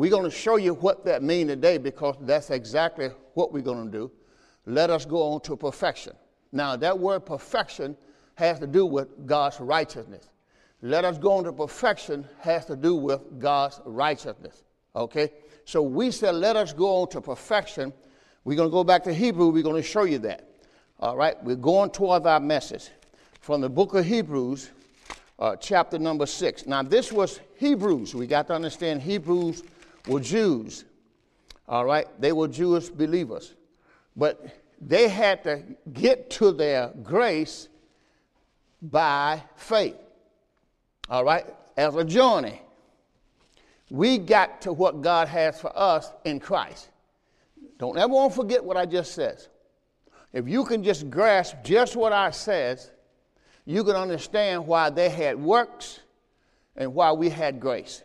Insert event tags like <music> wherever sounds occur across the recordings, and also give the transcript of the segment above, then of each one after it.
We're going to show you what that means today because that's exactly what we're going to do. Let us go on to perfection. Now, that word perfection has to do with God's righteousness. Let us go on to perfection has to do with God's righteousness. Okay? So we said, let us go on to perfection. We're going to go back to Hebrew. We're going to show you that. All right? We're going towards our message from the book of Hebrews, uh, chapter number six. Now, this was Hebrews. We got to understand Hebrews were Jews. All right? They were Jewish believers. But they had to get to their grace by faith. All right? As a journey. We got to what God has for us in Christ. Don't ever want forget what I just said. If you can just grasp just what I says, you can understand why they had works and why we had grace.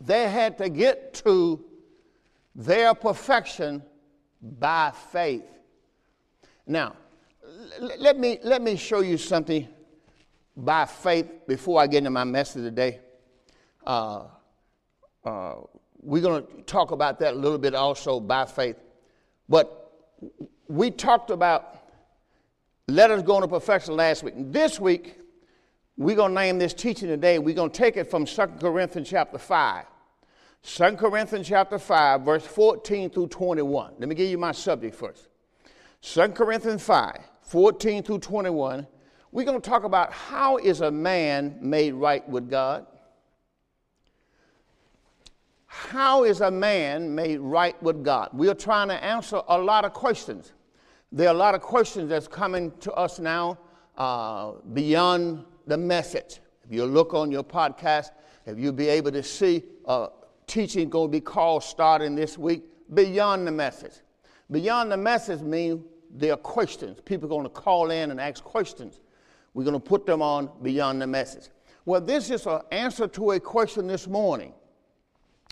They had to get to their perfection by faith. Now, let me, let me show you something by faith before I get into my message today. Uh, uh, we're going to talk about that a little bit also by faith. But we talked about let us go into perfection last week. This week, we're going to name this teaching today. We're going to take it from 2 Corinthians chapter 5. 2 Corinthians chapter 5, verse 14 through 21. Let me give you my subject first. 2 Corinthians 5, 14 through 21. We're going to talk about how is a man made right with God? How is a man made right with God? We are trying to answer a lot of questions. There are a lot of questions that's coming to us now uh, beyond the message. If you look on your podcast, if you'll be able to see uh, teaching going to be called starting this week, beyond the message. Beyond the message means there are questions. People are going to call in and ask questions. We're going to put them on beyond the message. Well, this is an answer to a question this morning.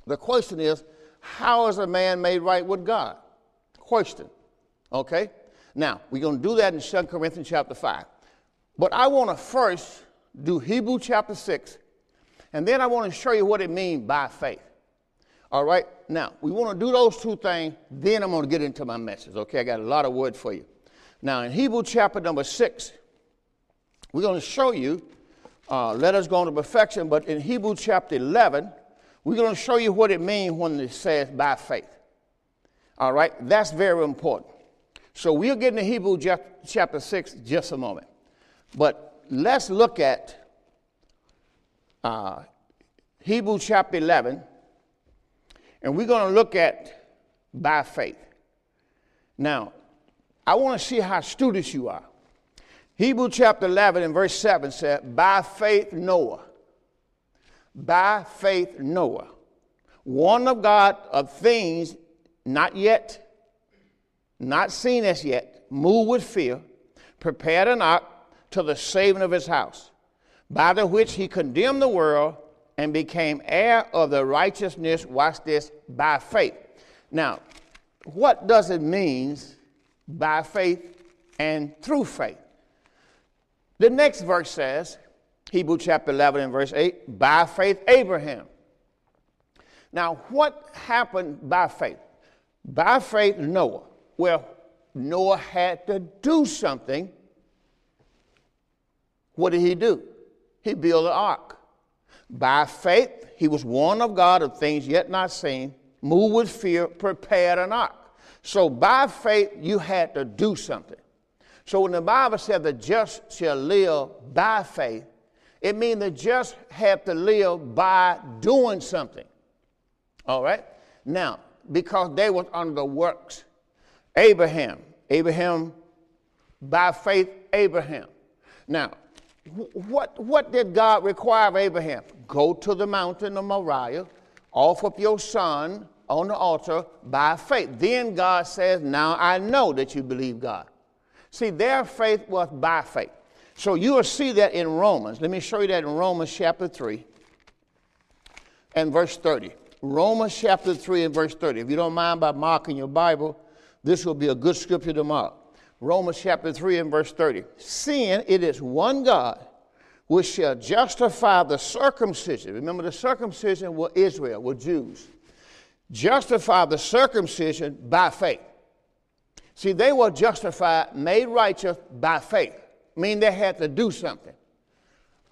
The question is, how is a man made right with God? Question. Okay? Now, we're going to do that in 2 Corinthians chapter 5. But I want to first do Hebrew chapter 6, and then I want to show you what it means by faith. All right? Now, we want to do those two things, then I'm going to get into my message. Okay? I got a lot of words for you. Now, in Hebrew chapter number 6, we're going to show you, uh, let us go to perfection, but in Hebrew chapter 11, we're going to show you what it means when it says by faith. All right, that's very important. So we'll get into Hebrew chapter 6 just a moment. But let's look at uh, Hebrew chapter 11, and we're going to look at by faith. Now, I want to see how studious you are. Hebrew chapter 11 and verse 7 said, By faith Noah by faith Noah, warned of God of things not yet, not seen as yet, moved with fear, prepared an ark to the saving of his house, by the which he condemned the world and became heir of the righteousness, watch this, by faith. Now, what does it mean by faith and through faith? The next verse says, Hebrew chapter 11 and verse 8, by faith, Abraham. Now, what happened by faith? By faith, Noah. Well, Noah had to do something. What did he do? He built an ark. By faith, he was warned of God of things yet not seen, moved with fear, prepared an ark. So by faith, you had to do something. So when the Bible said the just shall live by faith, it means they just have to live by doing something. All right? Now, because they was under the works. Abraham, Abraham, by faith, Abraham. Now, what, what did God require of Abraham? Go to the mountain of Moriah, offer up your son on the altar by faith. Then God says, Now I know that you believe God. See, their faith was by faith. So you will see that in Romans. Let me show you that in Romans chapter 3 and verse 30. Romans chapter 3 and verse 30. If you don't mind by marking your Bible, this will be a good scripture to mark. Romans chapter 3 and verse 30. Seeing it is one God which shall justify the circumcision. Remember, the circumcision were Israel, were Jews. justify the circumcision by faith. See, they were justified, made righteous by faith, meaning they had to do something.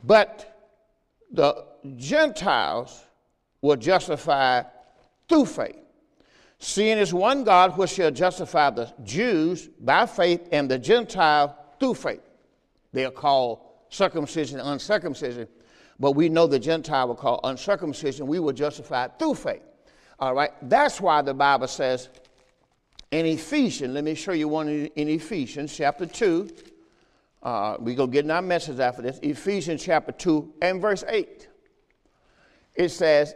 But the Gentiles were justified through faith. Seeing is one God which shall justify the Jews by faith and the Gentile through faith. They are called circumcision and uncircumcision, but we know the Gentile were called uncircumcision. We were justified through faith. All right, that's why the Bible says in Ephesians, let me show you one in Ephesians chapter 2. Uh, we go get our message after this. Ephesians chapter 2 and verse 8. It says,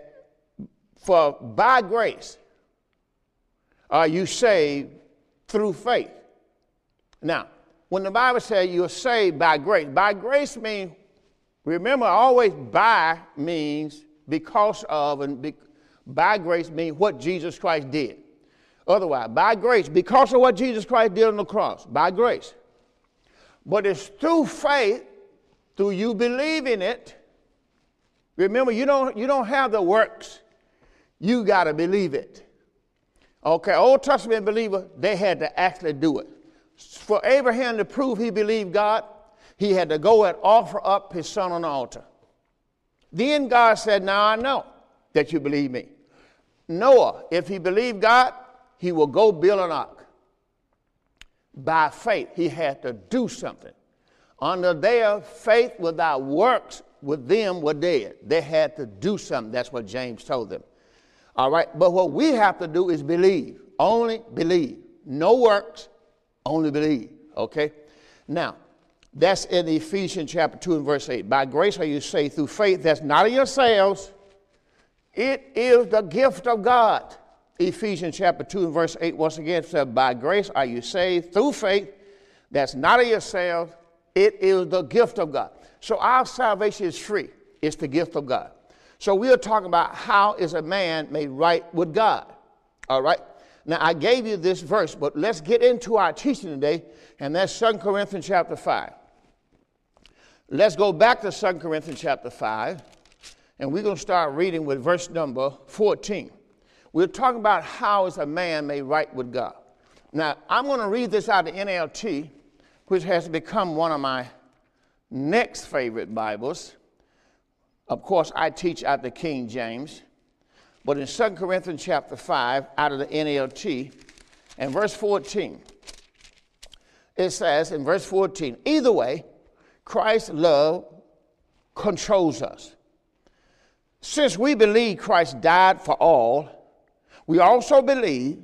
For by grace are you saved through faith. Now, when the Bible says you're saved by grace, by grace means, remember, always by means because of, and be, by grace means what Jesus Christ did. Otherwise, by grace, because of what Jesus Christ did on the cross, by grace. But it's through faith, through you believing it. Remember, you don't, you don't have the works, you got to believe it. Okay, Old Testament believer, they had to actually do it. For Abraham to prove he believed God, he had to go and offer up his son on the altar. Then God said, Now I know that you believe me. Noah, if he believed God, he will go build an ark. By faith, he had to do something. Under their faith without works, with them were dead. They had to do something. That's what James told them. All right, but what we have to do is believe. Only believe. No works, only believe. Okay? Now, that's in Ephesians chapter 2 and verse 8. By grace are you saved through faith. That's not of yourselves, it is the gift of God. Ephesians chapter 2 and verse 8 once again said, By grace are you saved through faith. That's not of yourselves, it is the gift of God. So our salvation is free, it's the gift of God. So we are talking about how is a man made right with God. All right? Now I gave you this verse, but let's get into our teaching today, and that's 2 Corinthians chapter 5. Let's go back to 2 Corinthians chapter 5, and we're going to start reading with verse number 14. We're talking about how is a man made right with God. Now, I'm going to read this out of NLT, which has become one of my next favorite Bibles. Of course, I teach out the King James, but in 2 Corinthians chapter 5, out of the NLT, and verse 14, it says in verse 14, either way, Christ's love controls us. Since we believe Christ died for all, we also believe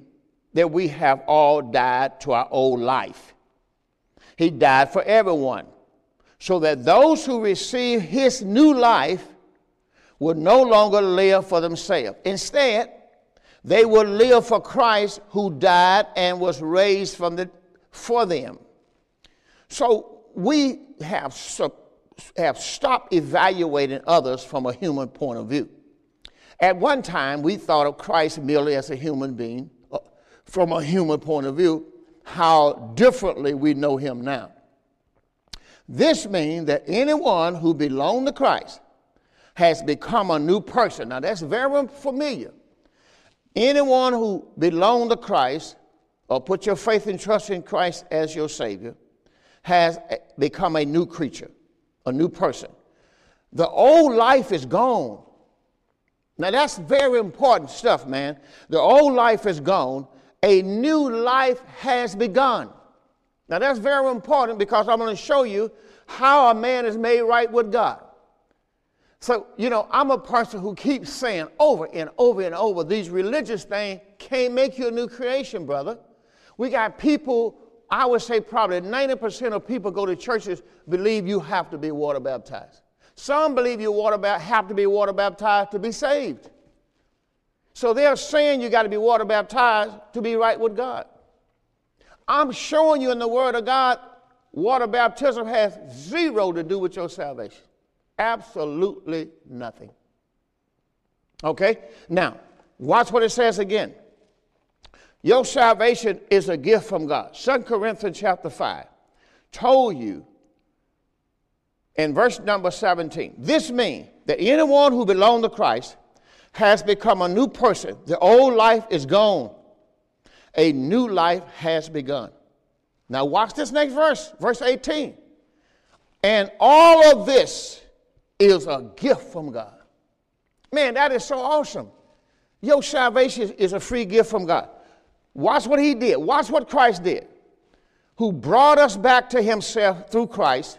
that we have all died to our old life. He died for everyone, so that those who receive his new life will no longer live for themselves. Instead, they will live for Christ who died and was raised from the, for them. So we have, have stopped evaluating others from a human point of view. At one time, we thought of Christ merely as a human being uh, from a human point of view, how differently we know him now. This means that anyone who belongs to Christ has become a new person. Now, that's very familiar. Anyone who belongs to Christ or put your faith and trust in Christ as your Savior has become a new creature, a new person. The old life is gone. Now, that's very important stuff, man. The old life is gone, a new life has begun. Now, that's very important because I'm going to show you how a man is made right with God. So, you know, I'm a person who keeps saying over and over and over these religious things can't make you a new creation, brother. We got people, I would say probably 90% of people go to churches believe you have to be water baptized. Some believe you water have to be water baptized to be saved. So they're saying you got to be water baptized to be right with God. I'm showing you in the Word of God, water baptism has zero to do with your salvation. Absolutely nothing. Okay? Now, watch what it says again. Your salvation is a gift from God. 2 Corinthians chapter 5 told you in verse number 17. This means that anyone who belongs to Christ has become a new person. The old life is gone. A new life has begun. Now, watch this next verse, verse 18. And all of this is a gift from God. Man, that is so awesome. Your salvation is a free gift from God. Watch what he did. Watch what Christ did, who brought us back to himself through Christ.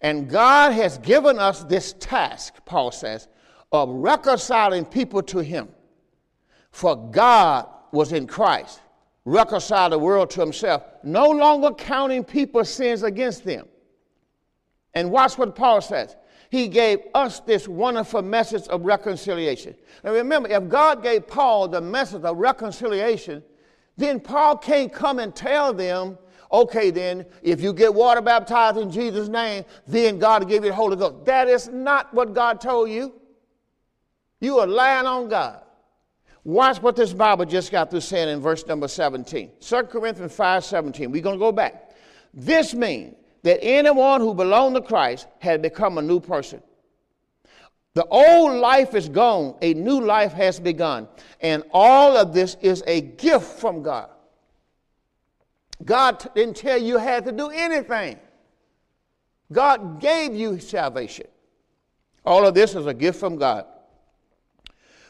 And God has given us this task, Paul says, of reconciling people to him. For God was in Christ, reconciled the world to himself, no longer counting people's sins against them. And watch what Paul says. He gave us this wonderful message of reconciliation. Now remember, if God gave Paul the message of reconciliation, then Paul can't come and tell them, okay, then, if you get water baptized in Jesus' name, then God will give you the Holy Ghost. That is not what God told you. You are lying on God. Watch what this Bible just got through saying in verse number 17. 2 Corinthians 5 17. We're going to go back. This means that anyone who belonged to Christ had become a new person. The old life is gone, a new life has begun. And all of this is a gift from God. God didn't tell you had to do anything. God gave you salvation. All of this is a gift from God.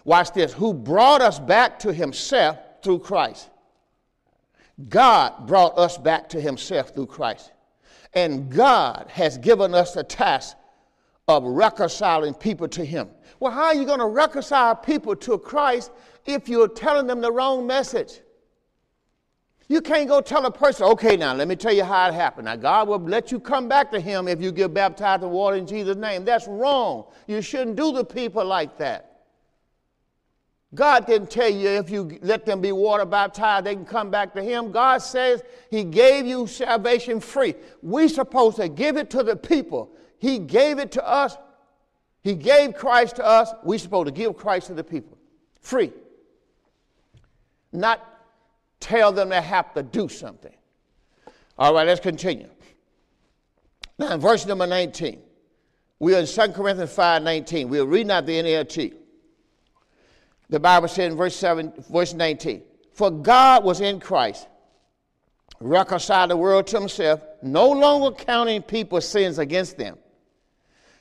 Watch this. Who brought us back to himself through Christ. God brought us back to himself through Christ. And God has given us the task of reconciling people to Him. Well, how are you going to reconcile people to Christ if you're telling them the wrong message? You can't go tell a person, okay, now let me tell you how it happened. Now, God will let you come back to Him if you get baptized in water in Jesus' name. That's wrong. You shouldn't do the people like that. God didn't tell you if you let them be water baptized, they can come back to Him. God says He gave you salvation free. We're supposed to give it to the people. He gave it to us. He gave Christ to us. We're supposed to give Christ to the people free. Not tell them they have to do something. All right, let's continue. Now, in verse number 19, we are in 2 Corinthians 5 19. We're reading out the NLT. The Bible said in verse 7, verse 19, For God was in Christ, reconciled the world to himself, no longer counting people's sins against them.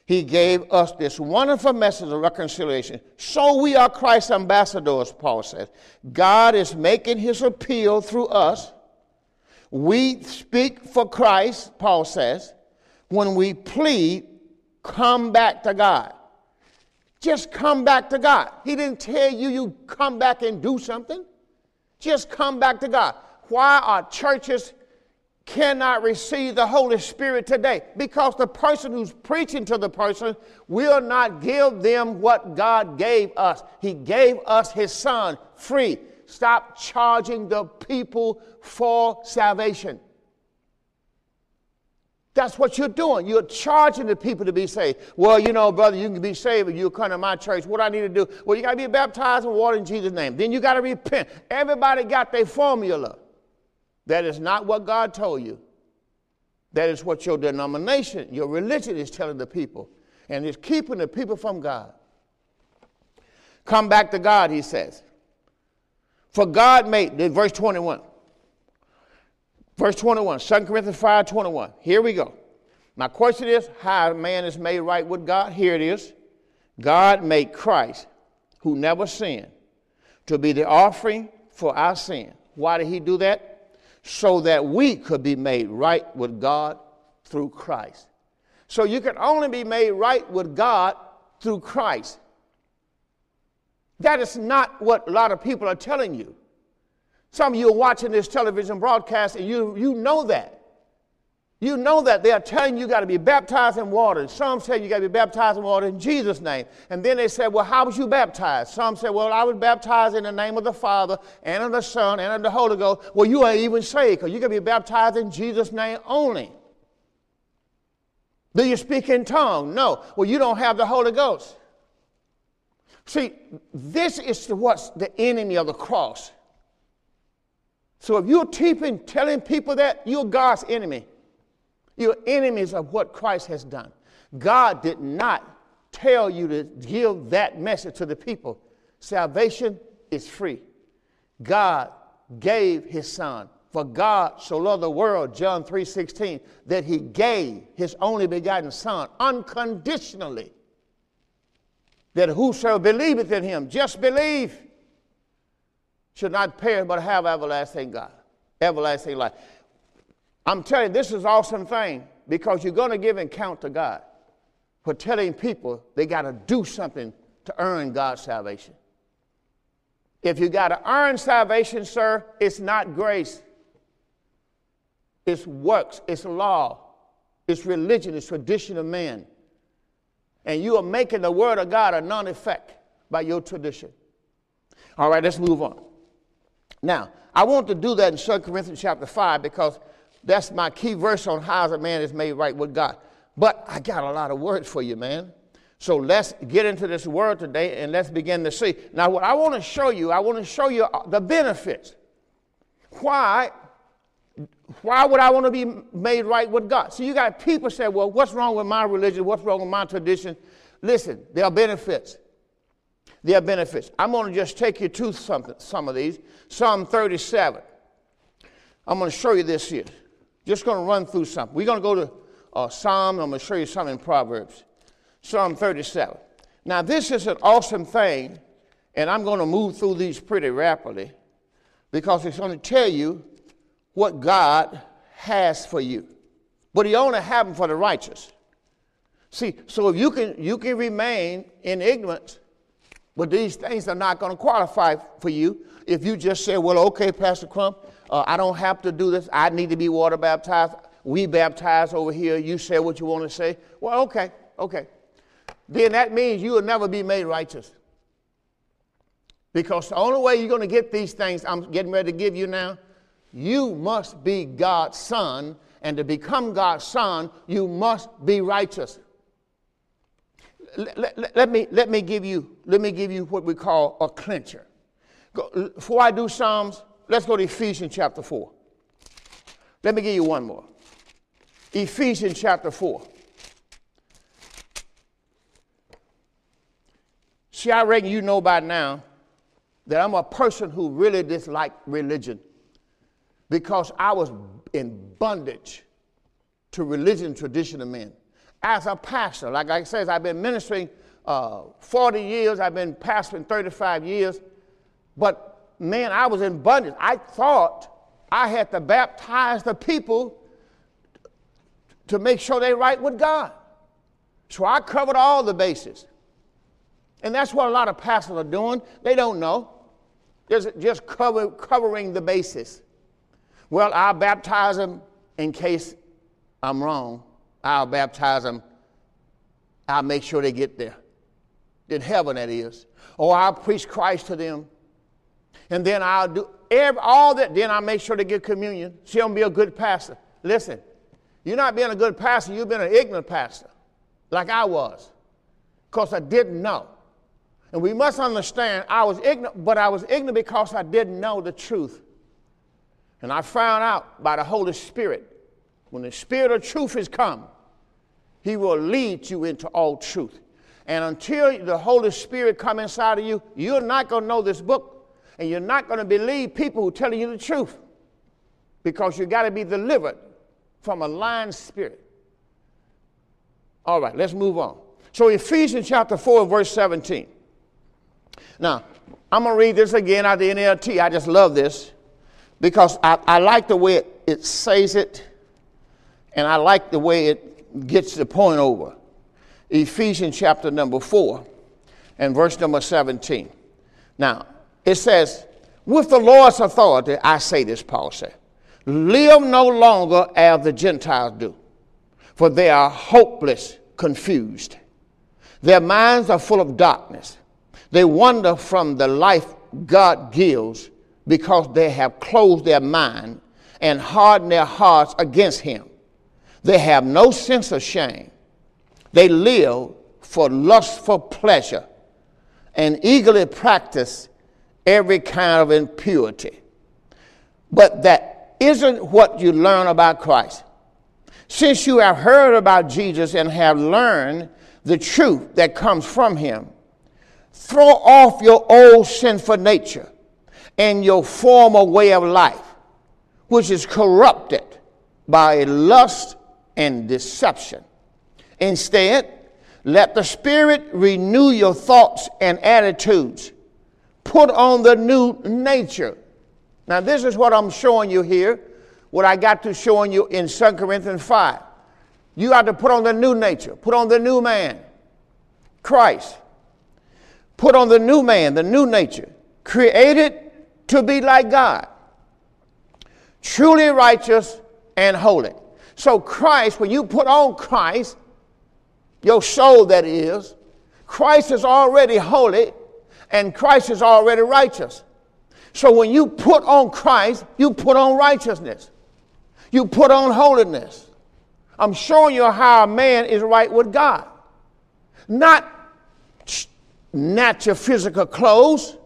He gave us this wonderful message of reconciliation. So we are Christ's ambassadors, Paul says. God is making his appeal through us. We speak for Christ, Paul says, when we plead, come back to God. Just come back to God. He didn't tell you you come back and do something. Just come back to God. Why are churches cannot receive the Holy Spirit today? Because the person who's preaching to the person will not give them what God gave us. He gave us His Son free. Stop charging the people for salvation. That's what you're doing. You're charging the people to be saved. Well, you know, brother, you can be saved if you come to my church. What I need to do? Well, you got to be baptized in water in Jesus' name. Then you got to repent. Everybody got their formula. That is not what God told you. That is what your denomination, your religion is telling the people. And it's keeping the people from God. Come back to God, he says. For God made, verse 21. Verse 21, 2 Corinthians 5 21. Here we go. My question is how man is made right with God? Here it is. God made Christ, who never sinned, to be the offering for our sin. Why did he do that? So that we could be made right with God through Christ. So you can only be made right with God through Christ. That is not what a lot of people are telling you. Some of you are watching this television broadcast and you, you know that. You know that they are telling you you got to be baptized in water. Some say you got to be baptized in water in Jesus' name. And then they said, Well, how was you baptized? Some said, Well, I was baptized in the name of the Father and of the Son and of the Holy Ghost. Well, you ain't even saved because you to be baptized in Jesus' name only. Do you speak in tongue? No. Well, you don't have the Holy Ghost. See, this is what's the enemy of the cross. So if you're teaching, telling people that, you're God's enemy. You're enemies of what Christ has done. God did not tell you to give that message to the people. Salvation is free. God gave his son. For God so loved the world, John 3:16, that he gave his only begotten son unconditionally. That whosoever believeth in him, just believe, should not perish but have everlasting God, everlasting life. I'm telling you, this is an awesome thing because you're going to give account to God for telling people they got to do something to earn God's salvation. If you got to earn salvation, sir, it's not grace. It's works, it's law, it's religion, it's tradition of man. And you are making the word of God a non effect by your tradition. All right, let's move on. Now, I want to do that in 2 Corinthians chapter 5 because that's my key verse on how a man is made right with God. But I got a lot of words for you, man. So let's get into this word today and let's begin to see. Now, what I want to show you, I want to show you uh, the benefits. Why? Why would I want to be made right with God? So you got people say, well, what's wrong with my religion? What's wrong with my tradition? Listen, there are benefits. There are benefits. I'm going to just take you to something, some of these. Psalm 37. I'm going to show you this here. Just going to run through something. We're going to go to uh, Psalm. I'm going to show you something in Proverbs. Psalm 37. Now, this is an awesome thing, and I'm going to move through these pretty rapidly because it's going to tell you what God has for you. But He only has them for the righteous. See, so if you can, you can remain in ignorance, but these things are not going to qualify for you if you just say, well, okay, Pastor Crump, uh, I don't have to do this. I need to be water baptized. We baptize over here. You say what you want to say. Well, okay, okay then that means you will never be made righteous. Because the only way you're going to get these things I'm getting ready to give you now, you must be God's son. And to become God's son, you must be righteous. Let, let, let, me, let, me give you, let me give you what we call a clincher. Go, before I do Psalms, let's go to Ephesians chapter 4. Let me give you one more. Ephesians chapter 4. See, I reckon you know by now that I'm a person who really dislike religion because I was in bondage to religion tradition of men. As a pastor, like I said, I've been ministering uh, 40 years, I've been pastoring 35 years, but man, I was in bondage. I thought I had to baptize the people to make sure they're right with God. So I covered all the bases. And that's what a lot of pastors are doing. They don't know. They're just cover, covering the basis. Well, I'll baptize them in case I'm wrong. I'll baptize them. I'll make sure they get there. In heaven, that is. Or I'll preach Christ to them. And then I'll do every, all that. Then I'll make sure they get communion. See, I'm be a good pastor. Listen, you're not being a good pastor, you've been an ignorant pastor, like I was, because I didn't know. And we must understand, I was ignorant, but I was ignorant because I didn't know the truth. And I found out by the Holy Spirit, when the Spirit of truth has come, He will lead you into all truth. And until the Holy Spirit come inside of you, you're not going to know this book, and you're not going to believe people who are telling you the truth, because you got to be delivered from a lying spirit. All right, let's move on. So Ephesians chapter 4, verse 17. Now, I'm going to read this again out of the NLT. I just love this because I, I like the way it, it says it, and I like the way it gets the point over. Ephesians chapter number 4 and verse number 17. Now, it says, With the Lord's authority, I say this, Paul said, live no longer as the Gentiles do, for they are hopeless, confused. Their minds are full of darkness. They wander from the life God gives because they have closed their mind and hardened their hearts against Him. They have no sense of shame. They live for lustful pleasure and eagerly practice every kind of impurity. But that isn't what you learn about Christ. Since you have heard about Jesus and have learned the truth that comes from Him, throw off your old sinful nature and your former way of life, which is corrupted by lust and deception. Instead, let the Spirit renew your thoughts and attitudes. Put on the new nature. Now, this is what I'm showing you here, what I got to showing you in 2 Corinthians 5. You got to put on the new nature, put on the new man, Christ. Put on the new man, the new nature, created to be like God, truly righteous and holy. So, Christ, when you put on Christ, your soul that is, Christ is already holy and Christ is already righteous. So, when you put on Christ, you put on righteousness, you put on holiness. I'm showing you how a man is right with God. Not natural physical clothes.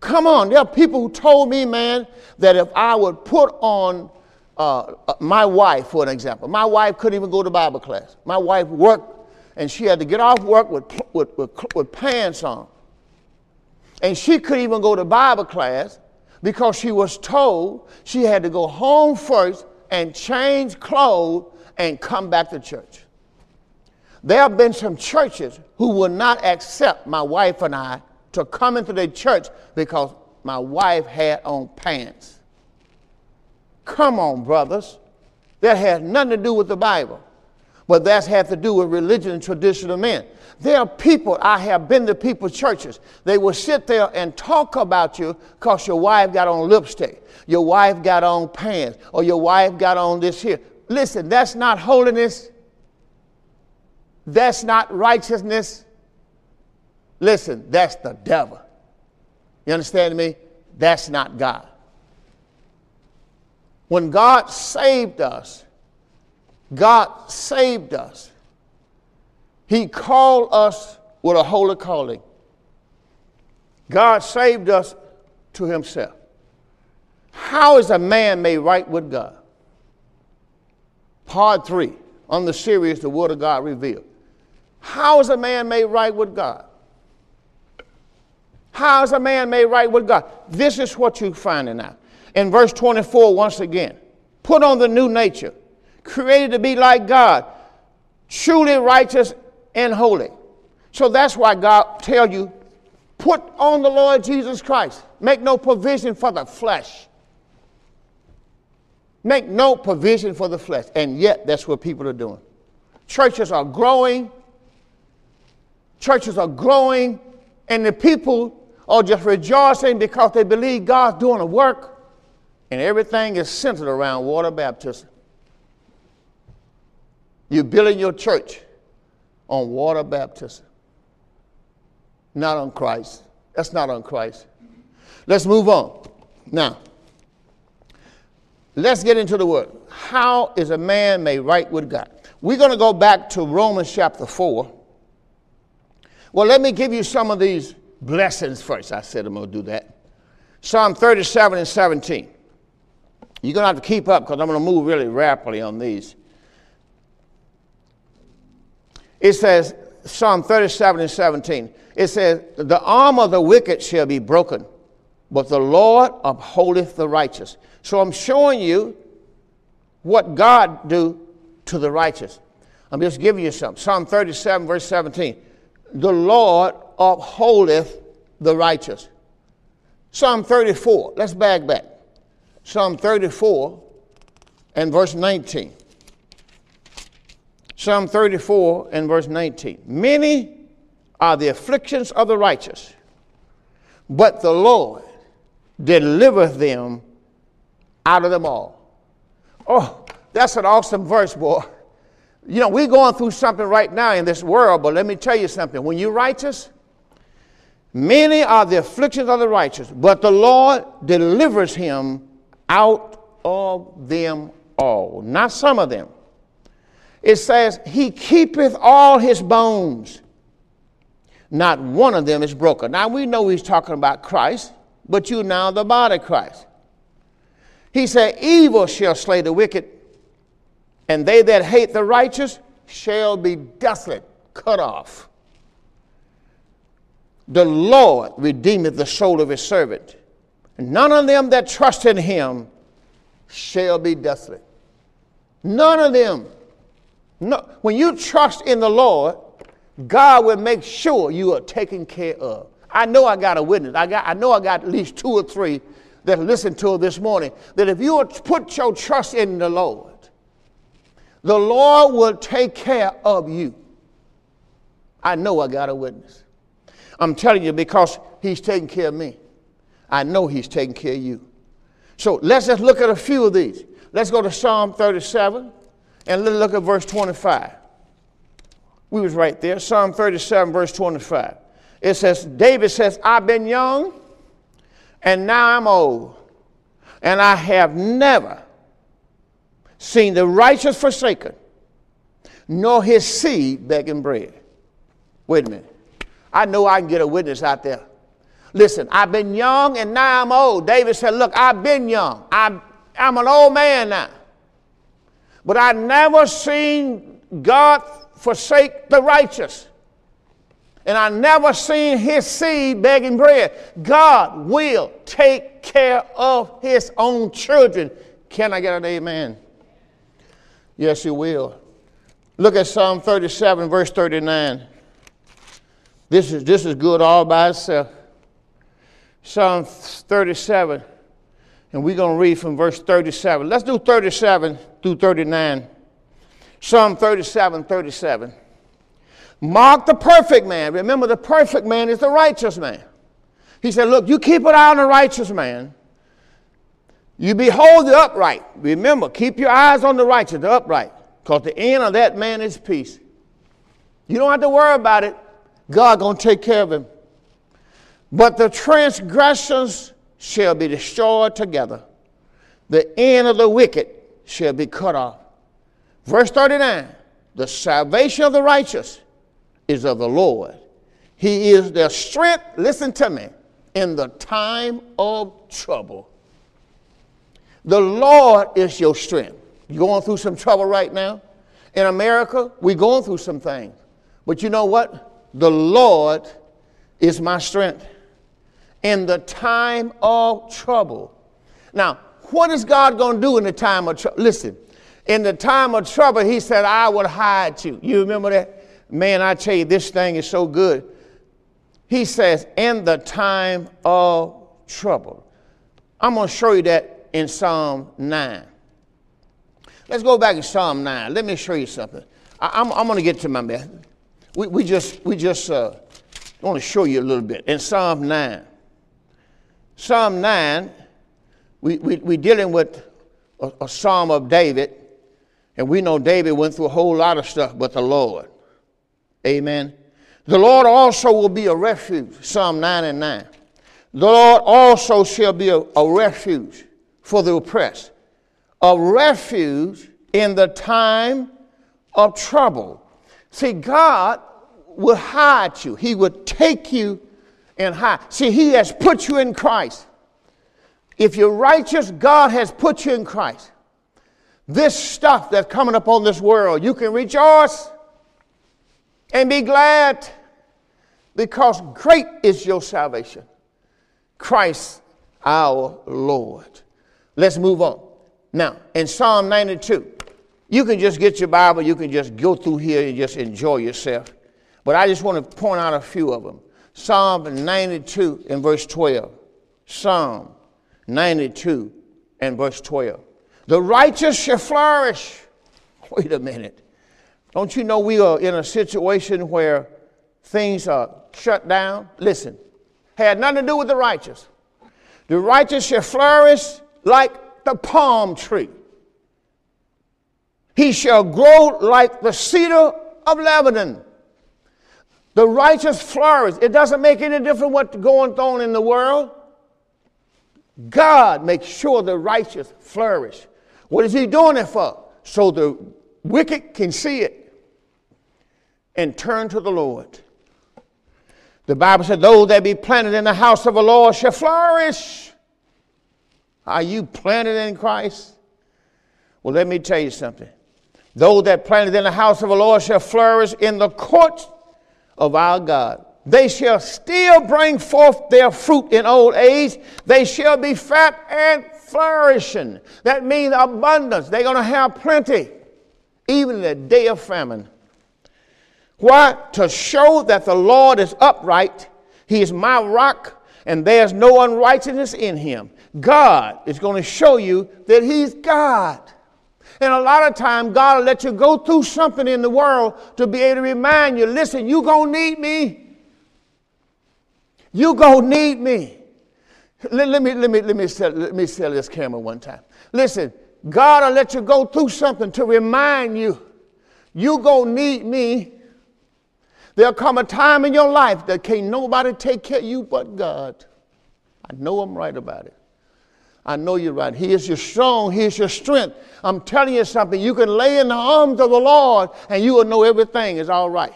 Come on, there are people who told me, man, that if I would put on uh, uh, my wife, for an example, my wife couldn't even go to Bible class. My wife worked and she had to get off work with, with, with, with pants on. And she couldn't even go to Bible class because she was told she had to go home first and change clothes and come back to church. There have been some churches who will not accept my wife and I to come into their church because my wife had on pants. Come on, brothers. That has nothing to do with the Bible, but that's had to do with religion and tradition of men. There are people, I have been to people's churches, they will sit there and talk about you because your wife got on lipstick, your wife got on pants, or your wife got on this here. Listen, that's not holiness. That's not righteousness. Listen, that's the devil. You understand me? That's not God. When God saved us, God saved us. He called us with a holy calling. God saved us to Himself. How is a man made right with God? Part three on the series, The Word of God Revealed. How is a man made right with God? How is a man made right with God? This is what you're finding out in verse 24 once again. Put on the new nature, created to be like God, truly righteous and holy. So that's why God tell you, put on the Lord Jesus Christ. Make no provision for the flesh. Make no provision for the flesh. And yet that's what people are doing. Churches are growing. Churches are growing. And the people are just rejoicing because they believe God's doing a work and everything is centered around water baptism. You're building your church on water baptism, not on Christ. That's not on Christ. Let's move on. Now, let's get into the word. How is a man made right with God? We're going to go back to Romans chapter 4. Well, let me give you some of these blessings first. I said I'm going to do that. Psalm 37 and 17. You're going to have to keep up because I'm going to move really rapidly on these. It says, Psalm 37 and 17, it says, The arm of the wicked shall be broken, but the Lord upholdeth the righteous. So I'm showing you what God do to the righteous. I'm just giving you some. Psalm 37, verse 17. The Lord upholdeth the righteous. Psalm 34. Let's back back. Psalm 34 and verse 19. Psalm 34 and verse 19. Many are the afflictions of the righteous, but the Lord delivereth them out of them all. Oh, that's an awesome verse, boy. You know, we're going through something right now in this world, but let me tell you something. When you're righteous, many are the afflictions of the righteous, but the Lord delivers him out of them all, not some of them. It says, He keepeth all his bones. Not one of them is broken. Now we know he's talking about Christ, but you now the body of Christ. He said, Evil shall slay the wicked, and they that hate the righteous shall be desolate, cut off. the Lord redeemeth the soul of his servant. None of them that trust in him shall be desolate. None of them. No. When you trust in the Lord, God will make sure you are taken care of. I know I got a witness. I, got, I know I got at least two or three that listened to this morning. That if you put your trust in the Lord, the Lord will take care of you. I know I got a witness. I'm telling you because He's taking care of me. I know He's taking care of you. So let's just look at a few of these. Let's go to Psalm 37 and let's look at verse 25. We was right there. Psalm 37, verse 25. It says, David says, I've been young and now I'm old, and I have never seen the righteous forsaken, nor his seed begging bread. Wait a minute. I know I can get a witness out there. Listen, I've been young and now I'm old. David said, Look, I've been young. I'm, I'm an old man now. But I never seen God forsake the righteous. And I never seen his seed begging bread. God will take care of his own children. Can I get an amen? Yes, he will. Look at Psalm 37, verse 39. This is, this is good all by itself. Psalm 37, and we're going to read from verse 37. Let's do 37 through 39. Psalm 37, 37. Mark the perfect man. Remember, the perfect man is the righteous man. He said, Look, you keep an eye on the righteous man. You behold the upright. Remember, keep your eyes on the righteous, the upright, because the end of that man is peace. You don't have to worry about it. God gonna take care of him. But the transgressions shall be destroyed together. The end of the wicked shall be cut off. Verse 39 The salvation of the righteous is of the Lord. He is their strength, listen to me, in the time of trouble. The Lord is your strength. You're going through some trouble right now? In America, we're going through some things. But you know what? The Lord is my strength in the time of trouble. Now, what is God going to do in the time of trouble? Listen, in the time of trouble, He said, I will hide you. You remember that? Man, I tell you, this thing is so good. He says, in the time of trouble. I'm going to show you that in Psalm 9. Let's go back to Psalm 9. Let me show you something. I, am going to get to my man. We, we just, we just uh, want to show you a little bit. In Psalm 9. Psalm 9, we, we, we're dealing with a, a psalm of David, and we know David went through a whole lot of stuff but the Lord. Amen. The Lord also will be a refuge, Psalm 9 and 9. The Lord also shall be a, a refuge for the oppressed, a refuge in the time of trouble. See, God will hide you, He will take you and high. See, He has put you in Christ. If you're righteous, God has put you in Christ. This stuff that's coming upon this world, you can rejoice and be glad because great is your salvation. Christ our Lord. Let's move on. Now, in Psalm 92, you can just get your Bible, you can just go through here and just enjoy yourself. But I just want to point out a few of them. Psalm 92 and verse 12. Psalm 92 and verse 12. The righteous shall flourish. <laughs> Wait a minute. Don't you know we are in a situation where things are shut down? Listen, had nothing to do with the righteous. The righteous shall flourish like the palm tree. He shall grow like the cedar of Lebanon. The righteous flourish. It doesn't make any difference what's going on in the world. God makes sure the righteous flourish. What is He doing it for? So the wicked can see it and turn to the Lord. The Bible said, Those that be planted in the house of the Lord shall flourish. Are you planted in Christ? Well, let me tell you something. Those that planted in the house of the Lord shall flourish in the courts of our God. They shall still bring forth their fruit in old age. They shall be fat and flourishing. That means abundance. They're going to have plenty, even in the day of famine. Why? To show that the Lord is upright. He is my rock, and there's no unrighteousness in him. God is going to show you that He's God. And a lot of time, God will let you go through something in the world to be able to remind you listen, you going to need me. You going to need me. Let, let, me, let, me, let, me sell, let me sell this camera one time. Listen, God will let you go through something to remind you you going to need me. There'll come a time in your life that can't nobody take care of you but God. I know I'm right about it. I know you're right. He is your strong. He is your strength. I'm telling you something. You can lay in the arms of the Lord and you will know everything is all right.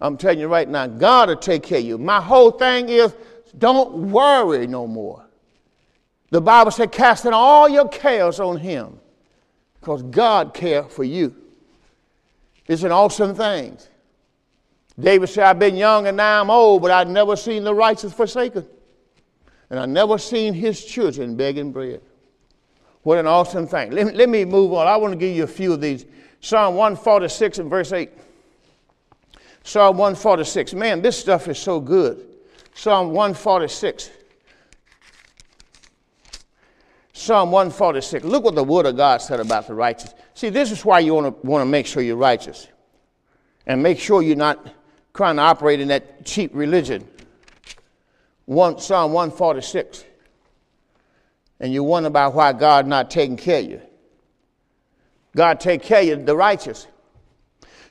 I'm telling you right now, God will take care of you. My whole thing is don't worry no more. The Bible said, casting all your cares on Him because God cares for you. It's an awesome thing. David said, I've been young and now I'm old, but I've never seen the righteous forsaken and I never seen his children begging bread. What an awesome thing. Let, let me move on. I want to give you a few of these. Psalm 146 and verse 8. Psalm 146. Man, this stuff is so good. Psalm 146. Psalm 146. Look what the Word of God said about the righteous. See, this is why you want to, want to make sure you're righteous and make sure you're not trying to operate in that cheap religion one, Psalm 146, and you wonder about why God not taking care of you. God take care of you, the righteous.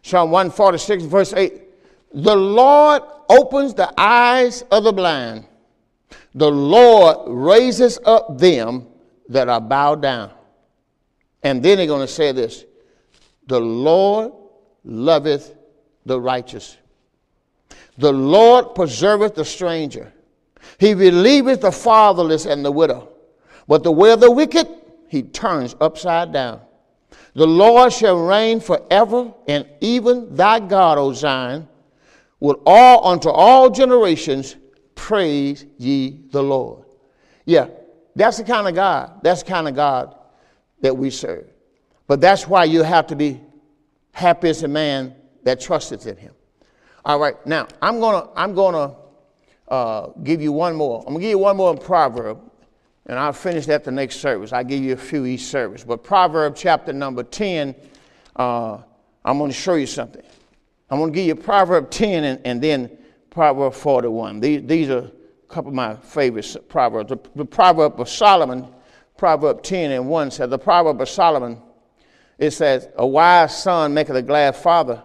Psalm 146, verse 8. The Lord opens the eyes of the blind. The Lord raises up them that are bowed down. And then they're going to say this The Lord loveth the righteous. The Lord preserveth the stranger. He relieveth the fatherless and the widow. But the way of the wicked, he turns upside down. The Lord shall reign forever, and even thy God, O Zion, will all unto all generations praise ye the Lord. Yeah, that's the kind of God. That's the kind of God that we serve. But that's why you have to be happy as a man that trusteth in him. All right, now I'm gonna I'm gonna uh, give you one more. I'm going to give you one more in Proverb, and I'll finish that the next service. I'll give you a few each service. But Proverb chapter number 10, uh, I'm going to show you something. I'm going to give you Proverb 10 and, and then Proverb 41. These, these are a couple of my favorite proverbs. The, the proverb of Solomon, Proverb 10 and 1 says, The proverb of Solomon, it says, A wise son maketh a glad father,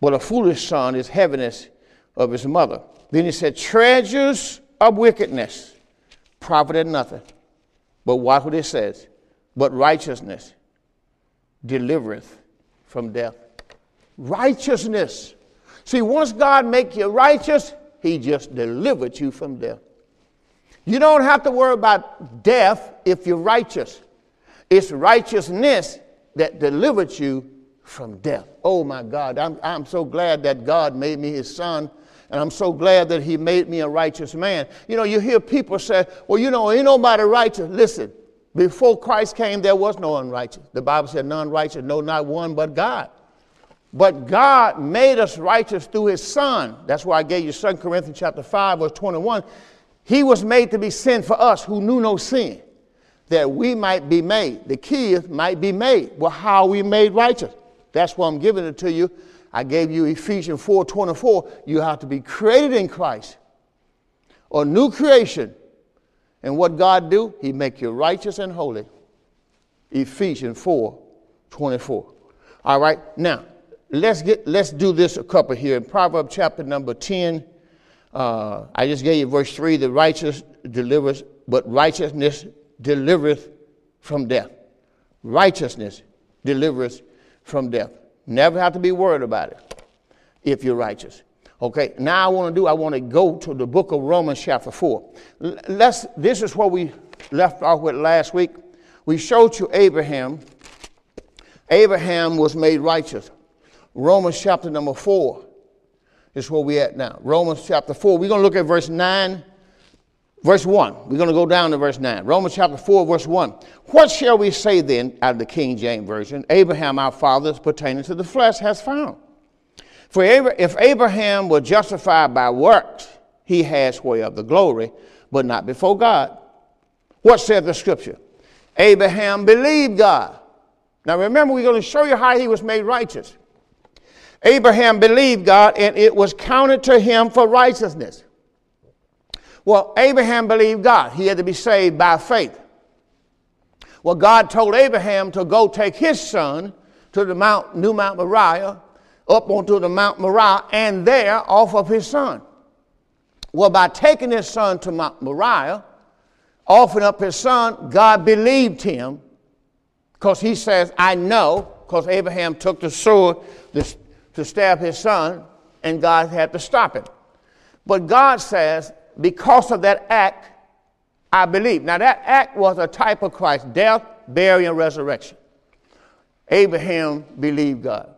but a foolish son is heaviness of his mother. Then he said, Treasures of wickedness profited nothing. But watch what it says. But righteousness delivereth from death. Righteousness. See, once God make you righteous, he just delivered you from death. You don't have to worry about death if you're righteous. It's righteousness that delivered you from death. Oh my God, I'm, I'm so glad that God made me his son and I'm so glad that he made me a righteous man. You know, you hear people say, well, you know, ain't nobody righteous. Listen, before Christ came, there was no unrighteous. The Bible said, none righteous, no, not one but God. But God made us righteous through his son. That's why I gave you 2 Corinthians chapter 5, verse 21. He was made to be sin for us who knew no sin, that we might be made. The is might be made. Well, how are we made righteous? That's why I'm giving it to you I gave you Ephesians 4:24. You have to be created in Christ, a new creation. And what God do? He make you righteous and holy. Ephesians 4:24. All right, now let's get let's do this a couple here in Proverbs chapter number 10. Uh, I just gave you verse 3 the righteous delivers, but righteousness delivereth from death. Righteousness delivers from death. Never have to be worried about it if you're righteous. Okay, now I want to do, I want to go to the book of Romans, chapter 4. Let's, this is what we left off with last week. We showed you Abraham. Abraham was made righteous. Romans chapter number 4. is where we're at now. Romans chapter 4. We're going to look at verse 9, verse 1. We're going to go down to verse 9. Romans chapter 4, verse 1. What shall we say then, out of the King James Version? Abraham, our fathers, pertaining to the flesh, has found. For if Abraham were justified by works, he has whereof the glory, but not before God. What said the scripture? Abraham believed God. Now remember, we're going to show you how he was made righteous. Abraham believed God, and it was counted to him for righteousness. Well, Abraham believed God. He had to be saved by faith. Well, God told Abraham to go take his son to the Mount, New Mount Moriah, up onto the Mount Moriah, and there off of his son. Well, by taking his son to Mount Moriah, offering up his son, God believed him because he says, I know, because Abraham took the sword to stab his son, and God had to stop it. But God says, because of that act, I believe. Now, that act was a type of Christ death, burial, and resurrection. Abraham believed God.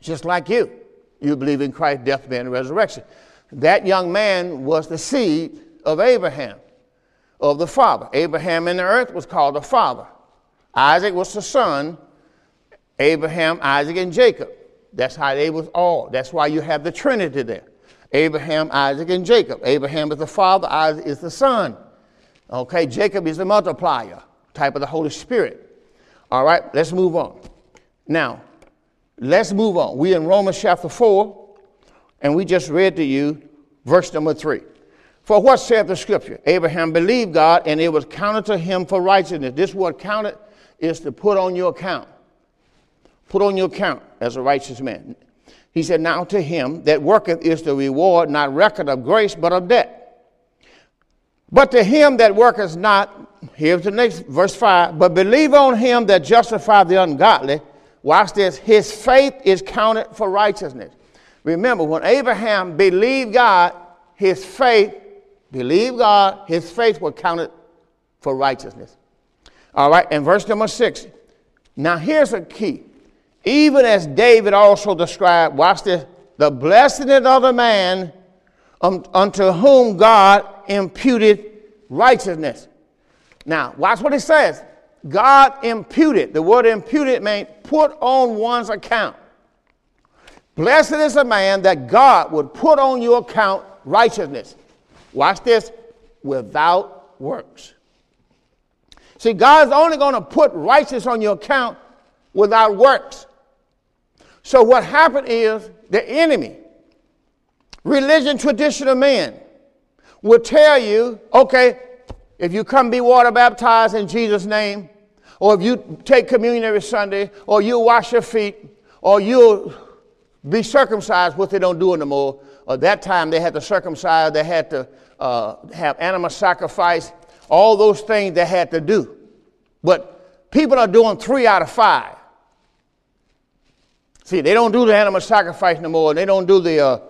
Just like you. You believe in Christ's death, burial, and resurrection. That young man was the seed of Abraham, of the father. Abraham in the earth was called the father. Isaac was the son. Abraham, Isaac, and Jacob. That's how they was all. That's why you have the Trinity there. Abraham, Isaac, and Jacob. Abraham is the father, Isaac is the son. Okay, Jacob is the multiplier, type of the Holy Spirit. All right, let's move on. Now, let's move on. We're in Romans chapter 4, and we just read to you verse number 3. For what saith the scripture? Abraham believed God, and it was counted to him for righteousness. This word counted is to put on your account. Put on your account as a righteous man. He said, Now to him that worketh is the reward, not record of grace, but of debt. But to him that worketh not, here's the next verse 5 but believe on him that justifieth the ungodly. Watch this, his faith is counted for righteousness. Remember, when Abraham believed God, his faith, believed God, his faith was counted for righteousness. All right, and verse number six. Now here's a key. Even as David also described, watch this, the blessedness of the man um, unto whom God imputed righteousness. Now, watch what it says. God imputed. The word imputed means put on one's account. Blessed is a man that God would put on your account righteousness. Watch this without works. See, God's only going to put righteousness on your account without works. So what happened is the enemy, religion, tradition of men, will tell you, okay, if you come be water baptized in Jesus' name, or if you take communion every Sunday, or you wash your feet, or you'll be circumcised, what they don't do anymore. At that time, they had to circumcise, they had to uh, have animal sacrifice, all those things they had to do. But people are doing three out of five. See, they don't do the animal sacrifice no more. They don't do the, uh,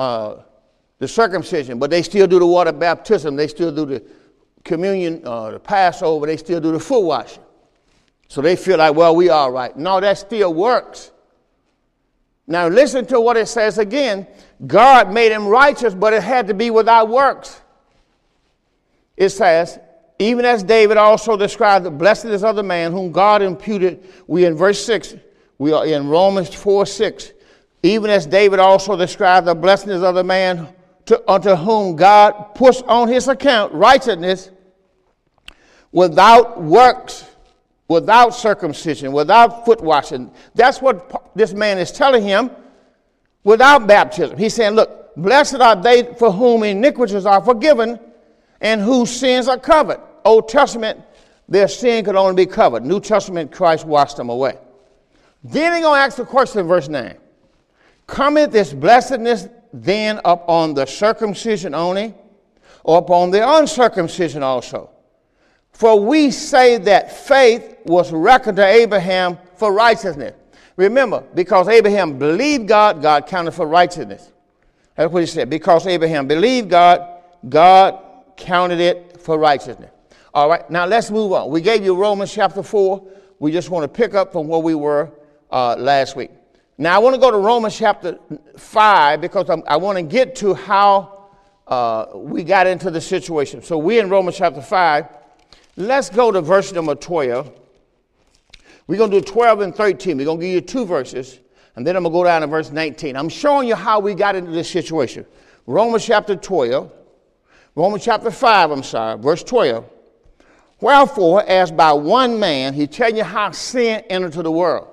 uh, the circumcision, but they still do the water baptism. They still do the communion, uh, the Passover. They still do the foot washing. So they feel like, well, we all right. No, that still works. Now listen to what it says again. God made him righteous, but it had to be without works. It says, even as David also described the blessedness of the man whom God imputed, we in verse 6, we are in Romans 4 6. Even as David also described the blessedness of the man to, unto whom God puts on his account righteousness without works, without circumcision, without foot washing. That's what this man is telling him without baptism. He's saying, Look, blessed are they for whom iniquities are forgiven and whose sins are covered. Old Testament, their sin could only be covered. New Testament, Christ washed them away. Then he's going to ask the question in verse 9 Cometh this blessedness then upon the circumcision only, or upon the uncircumcision also? For we say that faith was reckoned to Abraham for righteousness. Remember, because Abraham believed God, God counted for righteousness. That's what he said. Because Abraham believed God, God counted it for righteousness. All right, now let's move on. We gave you Romans chapter 4. We just want to pick up from where we were uh, last week. Now, I want to go to Romans chapter 5 because I'm, i want to get to how uh, we got into the situation. So, we're in Romans chapter 5. Let's go to verse number 12. We're going to do 12 and 13. We're going to give you two verses, and then I'm going to go down to verse 19. I'm showing you how we got into this situation. Romans chapter 12, Romans chapter 5, I'm sorry, verse 12. Wherefore, as by one man, he telling you how sin entered into the world.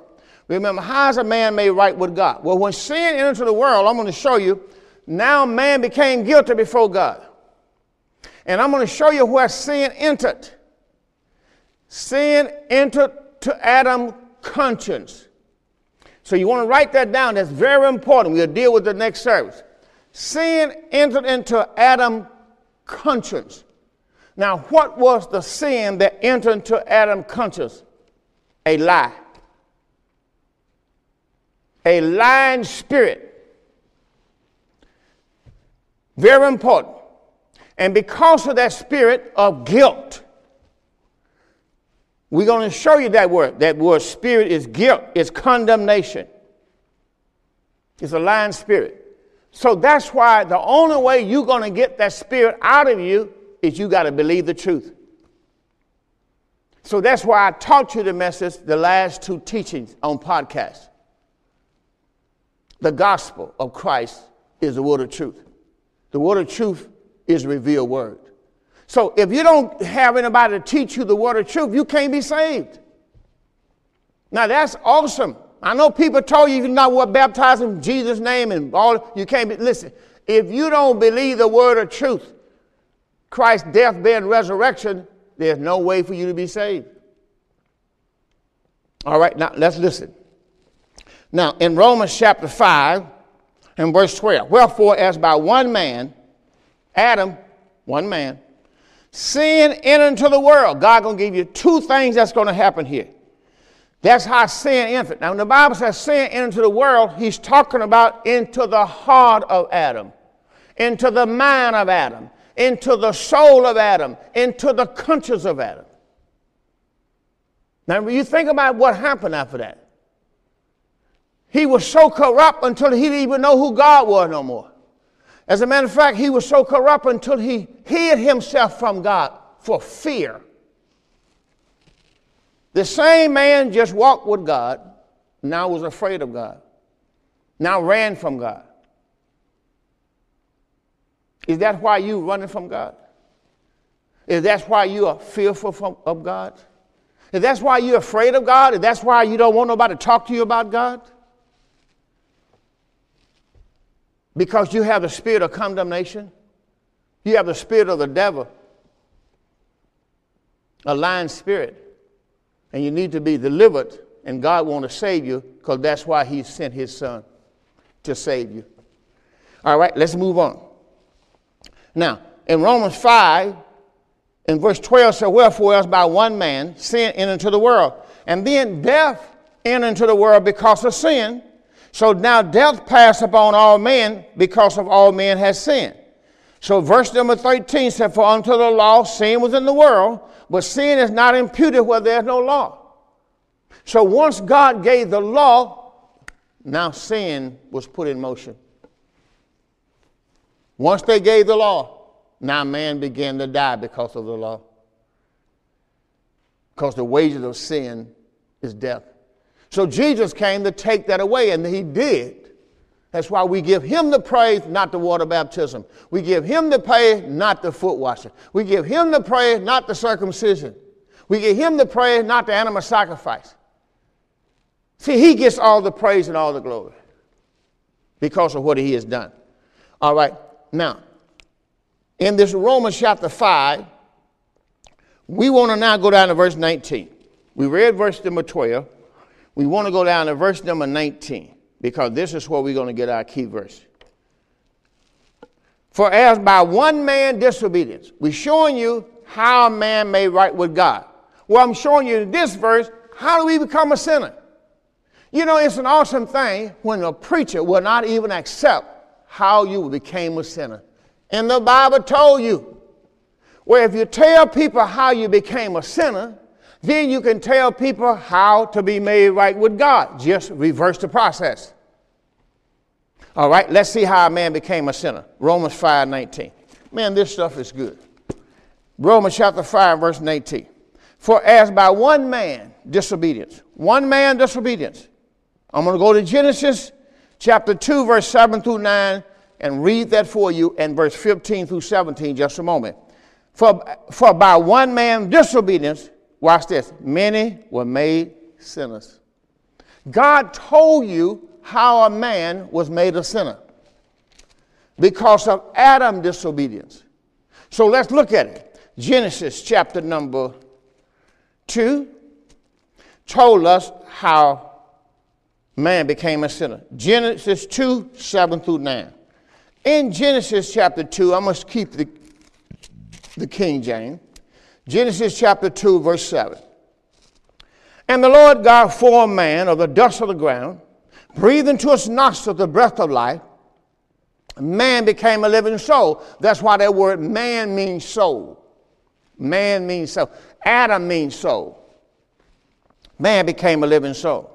Remember, how is a man made right with God? Well, when sin entered into the world, I'm going to show you, now man became guilty before God. And I'm going to show you where sin entered. Sin entered to Adam's conscience. So you want to write that down. That's very important. We'll deal with the next service. Sin entered into Adam's conscience. Now, what was the sin that entered into Adam's conscience? A lie. A lying spirit. Very important. And because of that spirit of guilt, we're going to show you that word. That word spirit is guilt, it's condemnation. It's a lying spirit. So that's why the only way you're going to get that spirit out of you is you got to believe the truth. So that's why I taught you the message, the last two teachings on podcast. The gospel of Christ is the word of truth. The word of truth is revealed word. So if you don't have anybody to teach you the word of truth, you can't be saved. Now that's awesome. I know people told you you're not what baptized in Jesus' name and all you can't be listen. If you don't believe the word of truth, Christ's death, burial, and resurrection, there's no way for you to be saved. All right, now let's listen. Now, in Romans chapter 5 and verse 12, wherefore, as by one man, Adam, one man, sin entered into the world. God gonna give you two things that's gonna happen here. That's how sin entered. Now, when the Bible says sin entered into the world, he's talking about into the heart of Adam, into the mind of Adam, into the soul of Adam, into the conscience of Adam. Now, when you think about what happened after that, he was so corrupt until he didn't even know who God was no more. As a matter of fact, he was so corrupt until he hid himself from God for fear. The same man just walked with God, now was afraid of God, now ran from God. Is that why you running from God? Is that why you are fearful from, of God? Is that why you're afraid of God? Is that why you don't want nobody to talk to you about God? Because you have the spirit of condemnation. You have the spirit of the devil, a lying spirit. And you need to be delivered, and God want to save you because that's why He sent His Son to save you. All right, let's move on. Now, in Romans 5, in verse 12, says, Wherefore else by one man sin entered into the world, and then death entered into the world because of sin. So now death passed upon all men because of all men has sinned. So verse number 13 said, For unto the law sin was in the world, but sin is not imputed where there's no law. So once God gave the law, now sin was put in motion. Once they gave the law, now man began to die because of the law. Because the wages of sin is death. So Jesus came to take that away, and he did. That's why we give him the praise, not the water baptism. We give him the praise, not the foot washing. We give him the praise, not the circumcision. We give him the praise, not the animal sacrifice. See, he gets all the praise and all the glory because of what he has done. All right, now, in this Romans chapter 5, we want to now go down to verse 19. We read verse number 12 we want to go down to verse number 19 because this is where we're going to get our key verse. For as by one man disobedience, we're showing you how a man may right with God. Well, I'm showing you in this verse, how do we become a sinner? You know, it's an awesome thing when a preacher will not even accept how you became a sinner. And the Bible told you, well, if you tell people how you became a sinner, then you can tell people how to be made right with God. Just reverse the process. All right, let's see how a man became a sinner. Romans 5 19. Man, this stuff is good. Romans chapter 5, verse 19. For as by one man disobedience, one man disobedience. I'm going to go to Genesis chapter 2, verse 7 through 9, and read that for you, and verse 15 through 17, just a moment. For, for by one man disobedience, watch this, many were made sinners. God told you how a man was made a sinner because of Adam's disobedience. So let's look at it. Genesis chapter number 2 told us how man became a sinner. Genesis 2 7 through 9. In Genesis chapter 2, I must keep the, the King James. Genesis chapter 2, verse 7. And the Lord God formed man of the dust of the ground, breathed into his nostrils the breath of life. Man became a living soul. That's why that word man means soul. Man means soul. Adam means soul. Man became a living soul.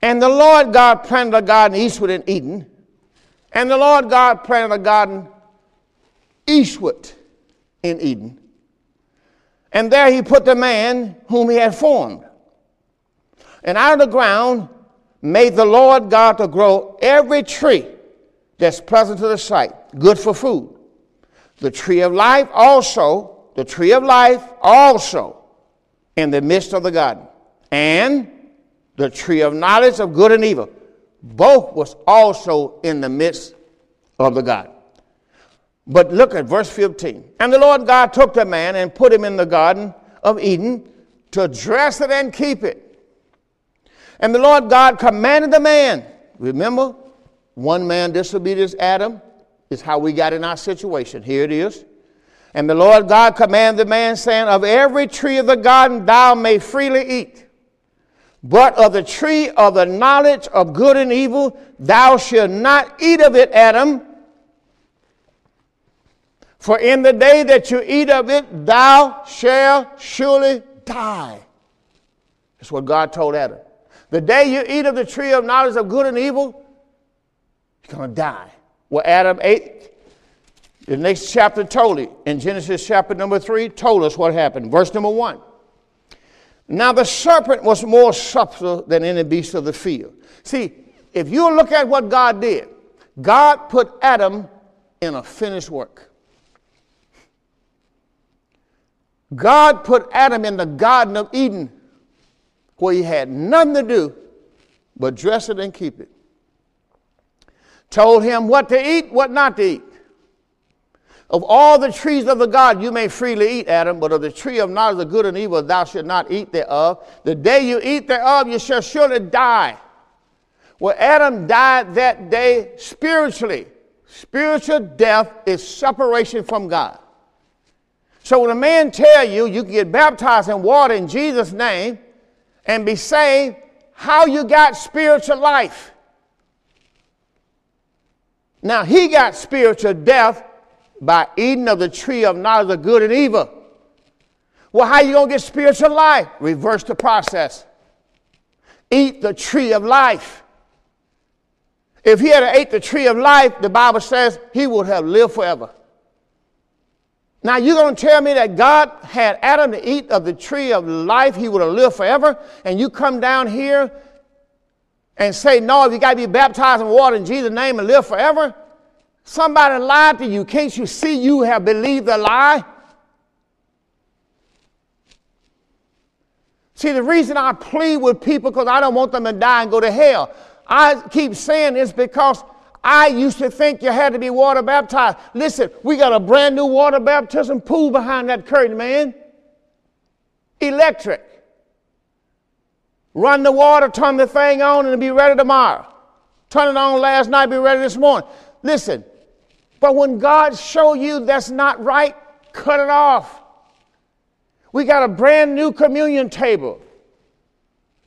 And the Lord God planted a garden eastward in Eden. And the Lord God planted a garden eastward in Eden. And there he put the man whom he had formed. And out of the ground made the Lord God to grow every tree that's pleasant to the sight, good for food. The tree of life also, the tree of life also in the midst of the garden. And the tree of knowledge of good and evil. Both was also in the midst of the garden. But look at verse 15. And the Lord God took the man and put him in the garden of Eden to dress it and keep it. And the Lord God commanded the man, remember, one man disobedience, Adam, is how we got in our situation. Here it is. And the Lord God commanded the man, saying, Of every tree of the garden thou may freely eat, but of the tree of the knowledge of good and evil thou shalt not eat of it, Adam. For in the day that you eat of it, thou shalt surely die. That's what God told Adam. The day you eat of the tree of knowledge of good and evil, you're going to die. Well, Adam ate. The next chapter told it. In Genesis chapter number 3, told us what happened. Verse number 1. Now the serpent was more subtle than any beast of the field. See, if you look at what God did, God put Adam in a finished work. God put Adam in the Garden of Eden where he had nothing to do but dress it and keep it. Told him what to eat, what not to eat. Of all the trees of the God you may freely eat, Adam, but of the tree of knowledge of good and evil thou shalt not eat thereof. The day you eat thereof, you shall surely die. Well, Adam died that day spiritually. Spiritual death is separation from God. So when a man tell you you can get baptized in water in Jesus' name and be saved, how you got spiritual life? Now he got spiritual death by eating of the tree of knowledge of good and evil. Well, how you to get spiritual life? Reverse the process. Eat the tree of life. If he had ate the tree of life, the Bible says he would have lived forever. Now you're going to tell me that God had Adam to eat of the tree of life, he would have lived forever, and you come down here and say, no, you got to be baptized in water in Jesus' name and live forever? Somebody lied to you. Can't you see you have believed the lie? See, the reason I plead with people because I don't want them to die and go to hell. I keep saying this because I used to think you had to be water baptized. Listen, we got a brand new water baptism pool behind that curtain, man. Electric. Run the water, turn the thing on, and be ready tomorrow. Turn it on last night, be ready this morning. Listen, but when God show you that's not right, cut it off. We got a brand new communion table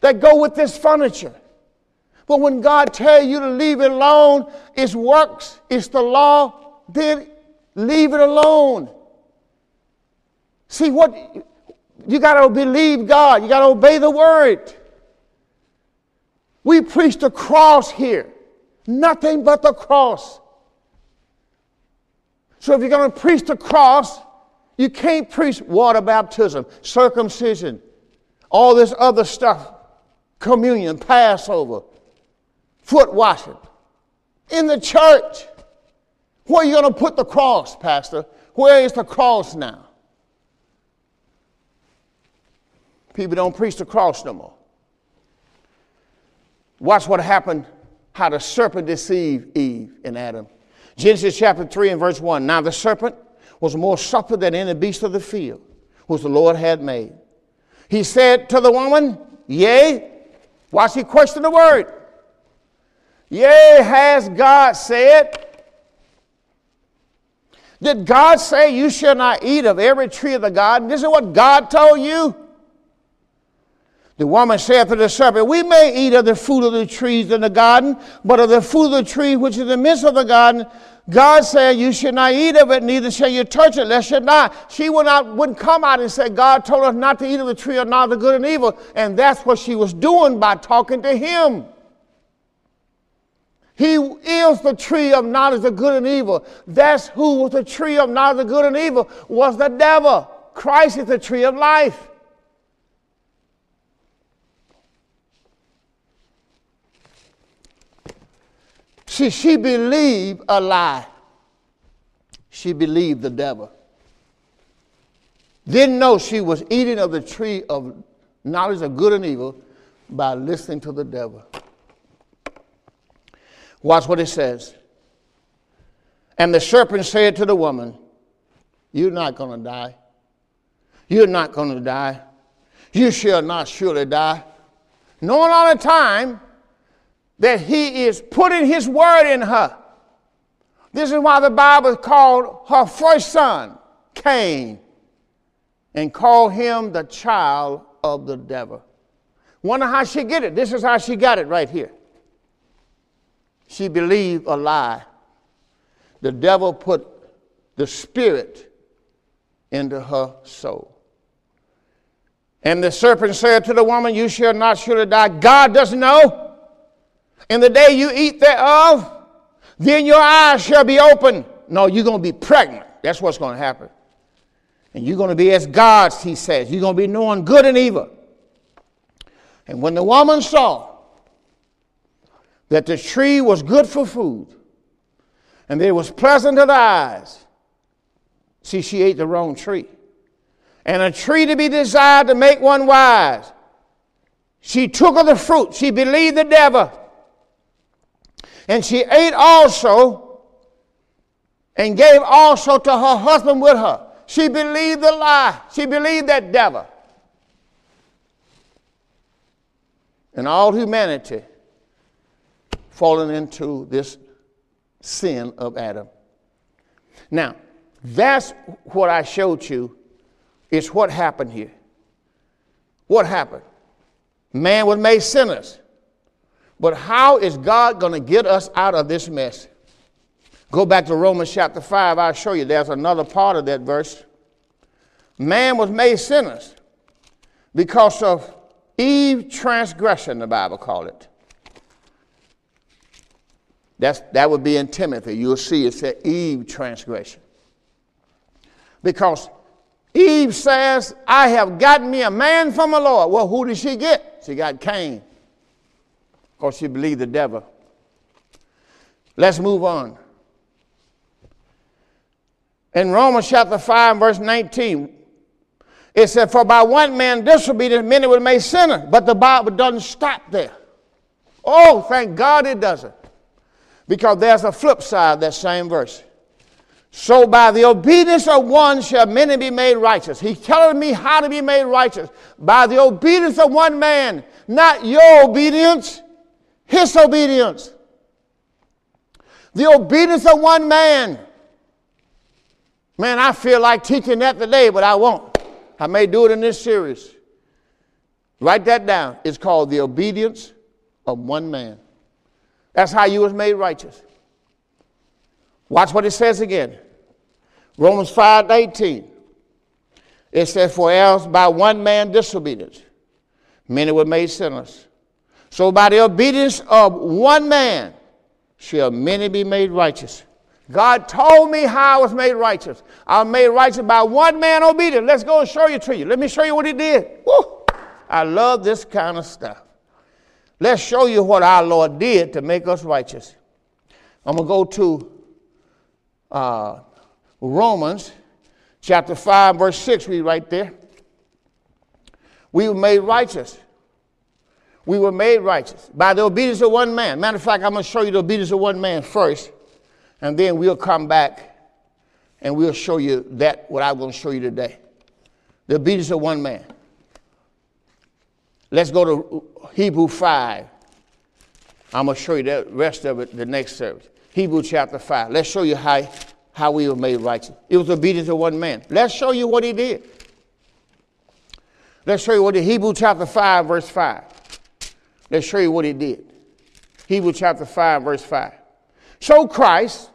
that go with this furniture. But when God tell you to leave it alone, it's works, it's the law, then leave it alone. See what you got to believe God, you got to obey the word. We preach the cross here. Nothing but the cross. So if you're going to preach the cross, you can't preach water baptism, circumcision, all this other stuff, communion, Passover, foot washing. In the church, where are you going to put the cross, Pastor? Where is the cross now? People don't preach the cross no more. Watch what happened, how the serpent deceived Eve and Adam. Genesis chapter 3 and verse 1. Now the serpent was more subtle than any beast of the field, which the Lord had made. He said to the woman, Yea, watch he question the word. Yea, has God said? Did God say you shall not eat of every tree of the garden? This is what God told you. The woman said to the serpent, We may eat of the fruit of the trees in the garden, but of the fruit of the tree which is in the midst of the garden, God said, You should not eat of it, neither shall you touch it, lest you die. She would not, wouldn't come out and say, God told us not to eat of the tree of knowledge of good and evil. And that's what she was doing by talking to him. He is the tree of knowledge of good and evil. That's who was the tree of knowledge of good and evil, was the devil. Christ is the tree of life. See, she believed a lie. She believed the devil. Didn't know she was eating of the tree of knowledge of good and evil by listening to the devil. Watch what it says. And the serpent said to the woman, You're not going to die. You're not going to die. You shall not surely die. Knowing all the time that he is putting his word in her. This is why the Bible called her first son Cain and called him the child of the devil. Wonder how she get it. This is how she got it right here. She believed a lie. The devil put the spirit into her soul. And the serpent said to the woman, You shall not surely die. God doesn't know. In the day you eat thereof, then your eyes shall be open. No, you're going to be pregnant. That's what's going to happen. And you're going to be as gods, he says. You're going to be knowing good and evil. And when the woman saw that the tree was good for food and it was pleasant to the eyes, see, she ate the wrong tree. And a tree to be desired to make one wise. She took of the fruit. She believed the devil. And she ate also and gave also to her husband with her. She believed the lie. She believed that devil. And all humanity fallen into this sin of Adam. Now, that's what I showed you is what happened here. What happened? Man was made sinners. But how is God going to get us out of this mess? Go back to Romans chapter 5. I'll show you. There's another part of that verse. Man was made sinners because of Eve transgression, the Bible called it. That's, that would be in Timothy. You'll see it said Eve transgression. Because Eve says, I have gotten me a man from the Lord. Well, who did she get? She got Cain because she believed the devil. Let's move on. In Romans chapter 5, verse 19, it said, For by one man disobedience, many were made sinners. But the Bible doesn't stop there. Oh, thank God it doesn't. Because there's a flip side of that same verse. So by the obedience of one shall many be made righteous. He's telling me how to be made righteous. By the obedience of one man, not your obedience, his obedience. The obedience of one man. Man, I feel like teaching that today, but I won't. I may do it in this series. Write that down. It's called the obedience of one man. That's how you was made righteous. Watch what it says again. Romans 5 18. It says, For else by one man disobedience, many were made sinners. So by the obedience of one man, shall many be made righteous. God told me how I was made righteous. I was made righteous by one man obedient. Let's go and show you to you. Let me show you what he did. Woo! I love this kind of stuff. Let's show you what our Lord did to make us righteous. I'm going to go to uh, Romans chapter 5, verse 6. Read right there. We were made righteous. We were made righteous by the obedience of one man. Matter of fact, I'm going to show you the obedience of one man first and then we'll come back and we'll show you that, what I'm going to show you today. The obedience of one man. Let's go to Hebrew 5. I'm going to show you the rest of it the next service. Hebrew chapter 5. Let's show you how, how we were made righteous. It was obedience of one man. Let's show you what he did. Let's show you what the Hebrew chapter 5, verse 5. Let's show you what he did. Hebrew chapter 5, verse 5. So Christ,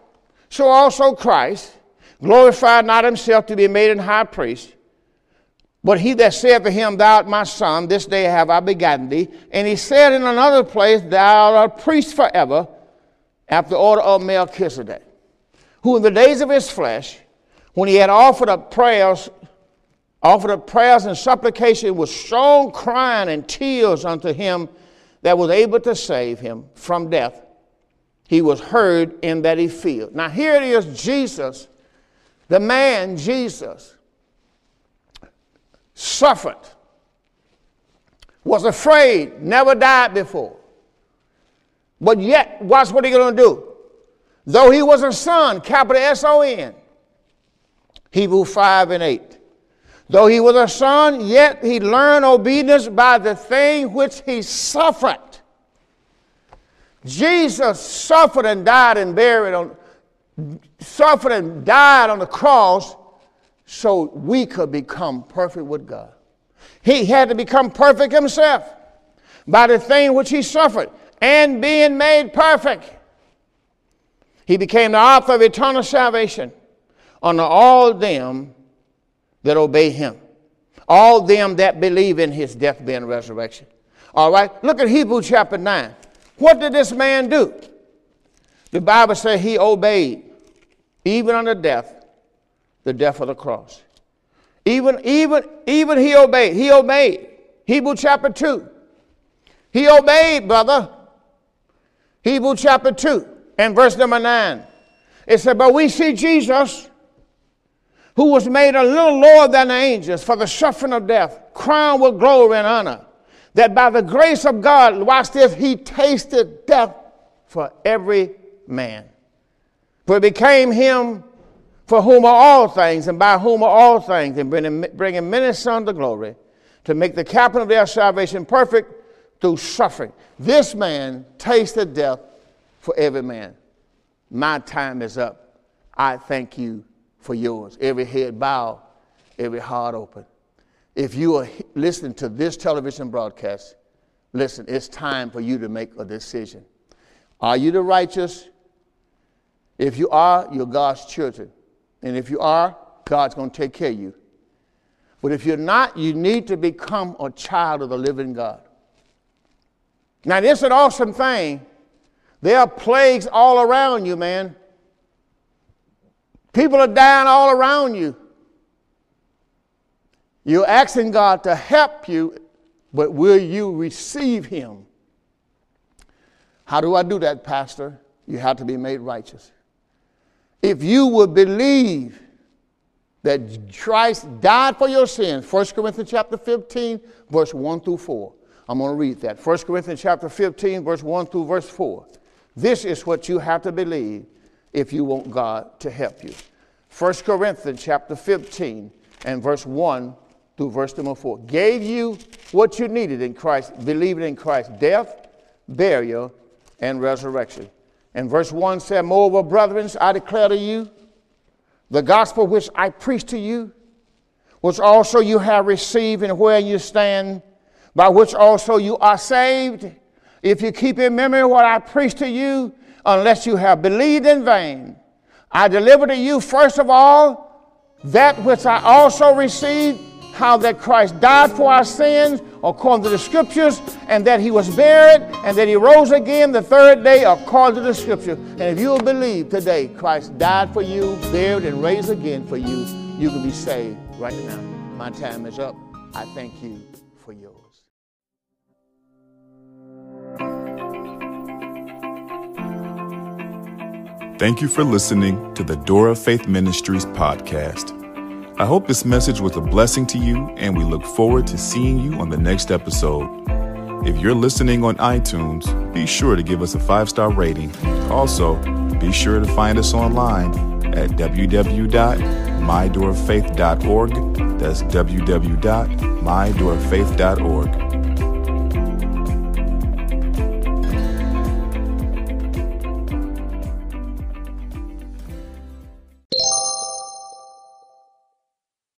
so also Christ, glorified not himself to be made an high priest, but he that said to him, Thou art my son, this day have I begotten thee. And he said in another place, Thou art a priest forever, after the order of Melchizedek, who in the days of his flesh, when he had offered up prayers, offered up prayers and supplication with strong crying and tears unto him that was able to save him from death, he was heard in that he feared. Now, here it is Jesus, the man Jesus, suffered, was afraid, never died before. But yet, watch what he's going to do. Though he was a son, capital S O N, Hebrew 5 and 8. Though he was a son, yet he learned obedience by the thing which he suffered. Jesus suffered and died and buried on, suffered and died on the cross so we could become perfect with God. He had to become perfect himself by the thing which he suffered and being made perfect. He became the author of eternal salvation unto all them that obey him, all them that believe in his death, and resurrection. All right, look at Hebrews chapter 9. What did this man do? The Bible says he obeyed, even unto death, the death of the cross. Even, even, even he obeyed. He obeyed. Hebrew chapter 2. He obeyed, brother. Hebrew chapter 2 and verse number 9. It said, But we see Jesus, who was made a little lower than the angels for the suffering of death, crowned with glory and honor that by the grace of God, watch this, he tasted death for every man. For it became him for whom are all things, and by whom are all things, and bringing, bringing many sons to glory, to make the captain of their salvation perfect through suffering. This man tasted death for every man. My time is up. I thank you for yours. Every head bowed, every heart open if you are listening to this television broadcast, listen, it's time for you to make a decision. Are you the righteous? If you are, you're God's children. And if you are, God's going to take care of you. But if you're not, you need to become a child of the living God. Now, this is an awesome thing. There are plagues all around you, man. People are dying all around you. You're asking God to help you, but will you receive Him? How do I do that, Pastor? You have to be made righteous. If you would believe that Christ died for your sins, 1 Corinthians chapter 15, verse 1 through 4. I'm going to read that. 1 Corinthians chapter 15, verse 1 through verse 4. This is what you have to believe if you want God to help you. 1 Corinthians chapter 15 and verse 1 through verse number four. Gave you what you needed in Christ, believing in Christ, death, burial, and resurrection. And verse 1 said, Moreover, brethren, I declare to you the gospel which I preach to you, which also you have received and where you stand, by which also you are saved, if you keep in memory what I preached to you, unless you have believed in vain. I deliver to you, first of all, that which I also received how that Christ died for our sins according to the scriptures, and that he was buried, and that he rose again the third day according to the scripture. And if you believe today Christ died for you, buried, and raised again for you, you can be saved right now. My time is up. I thank you for yours. Thank you for listening to the Door of Faith Ministries podcast. I hope this message was a blessing to you, and we look forward to seeing you on the next episode. If you're listening on iTunes, be sure to give us a five star rating. Also, be sure to find us online at www.mydooroffaith.org. That's www.mydooroffaith.org.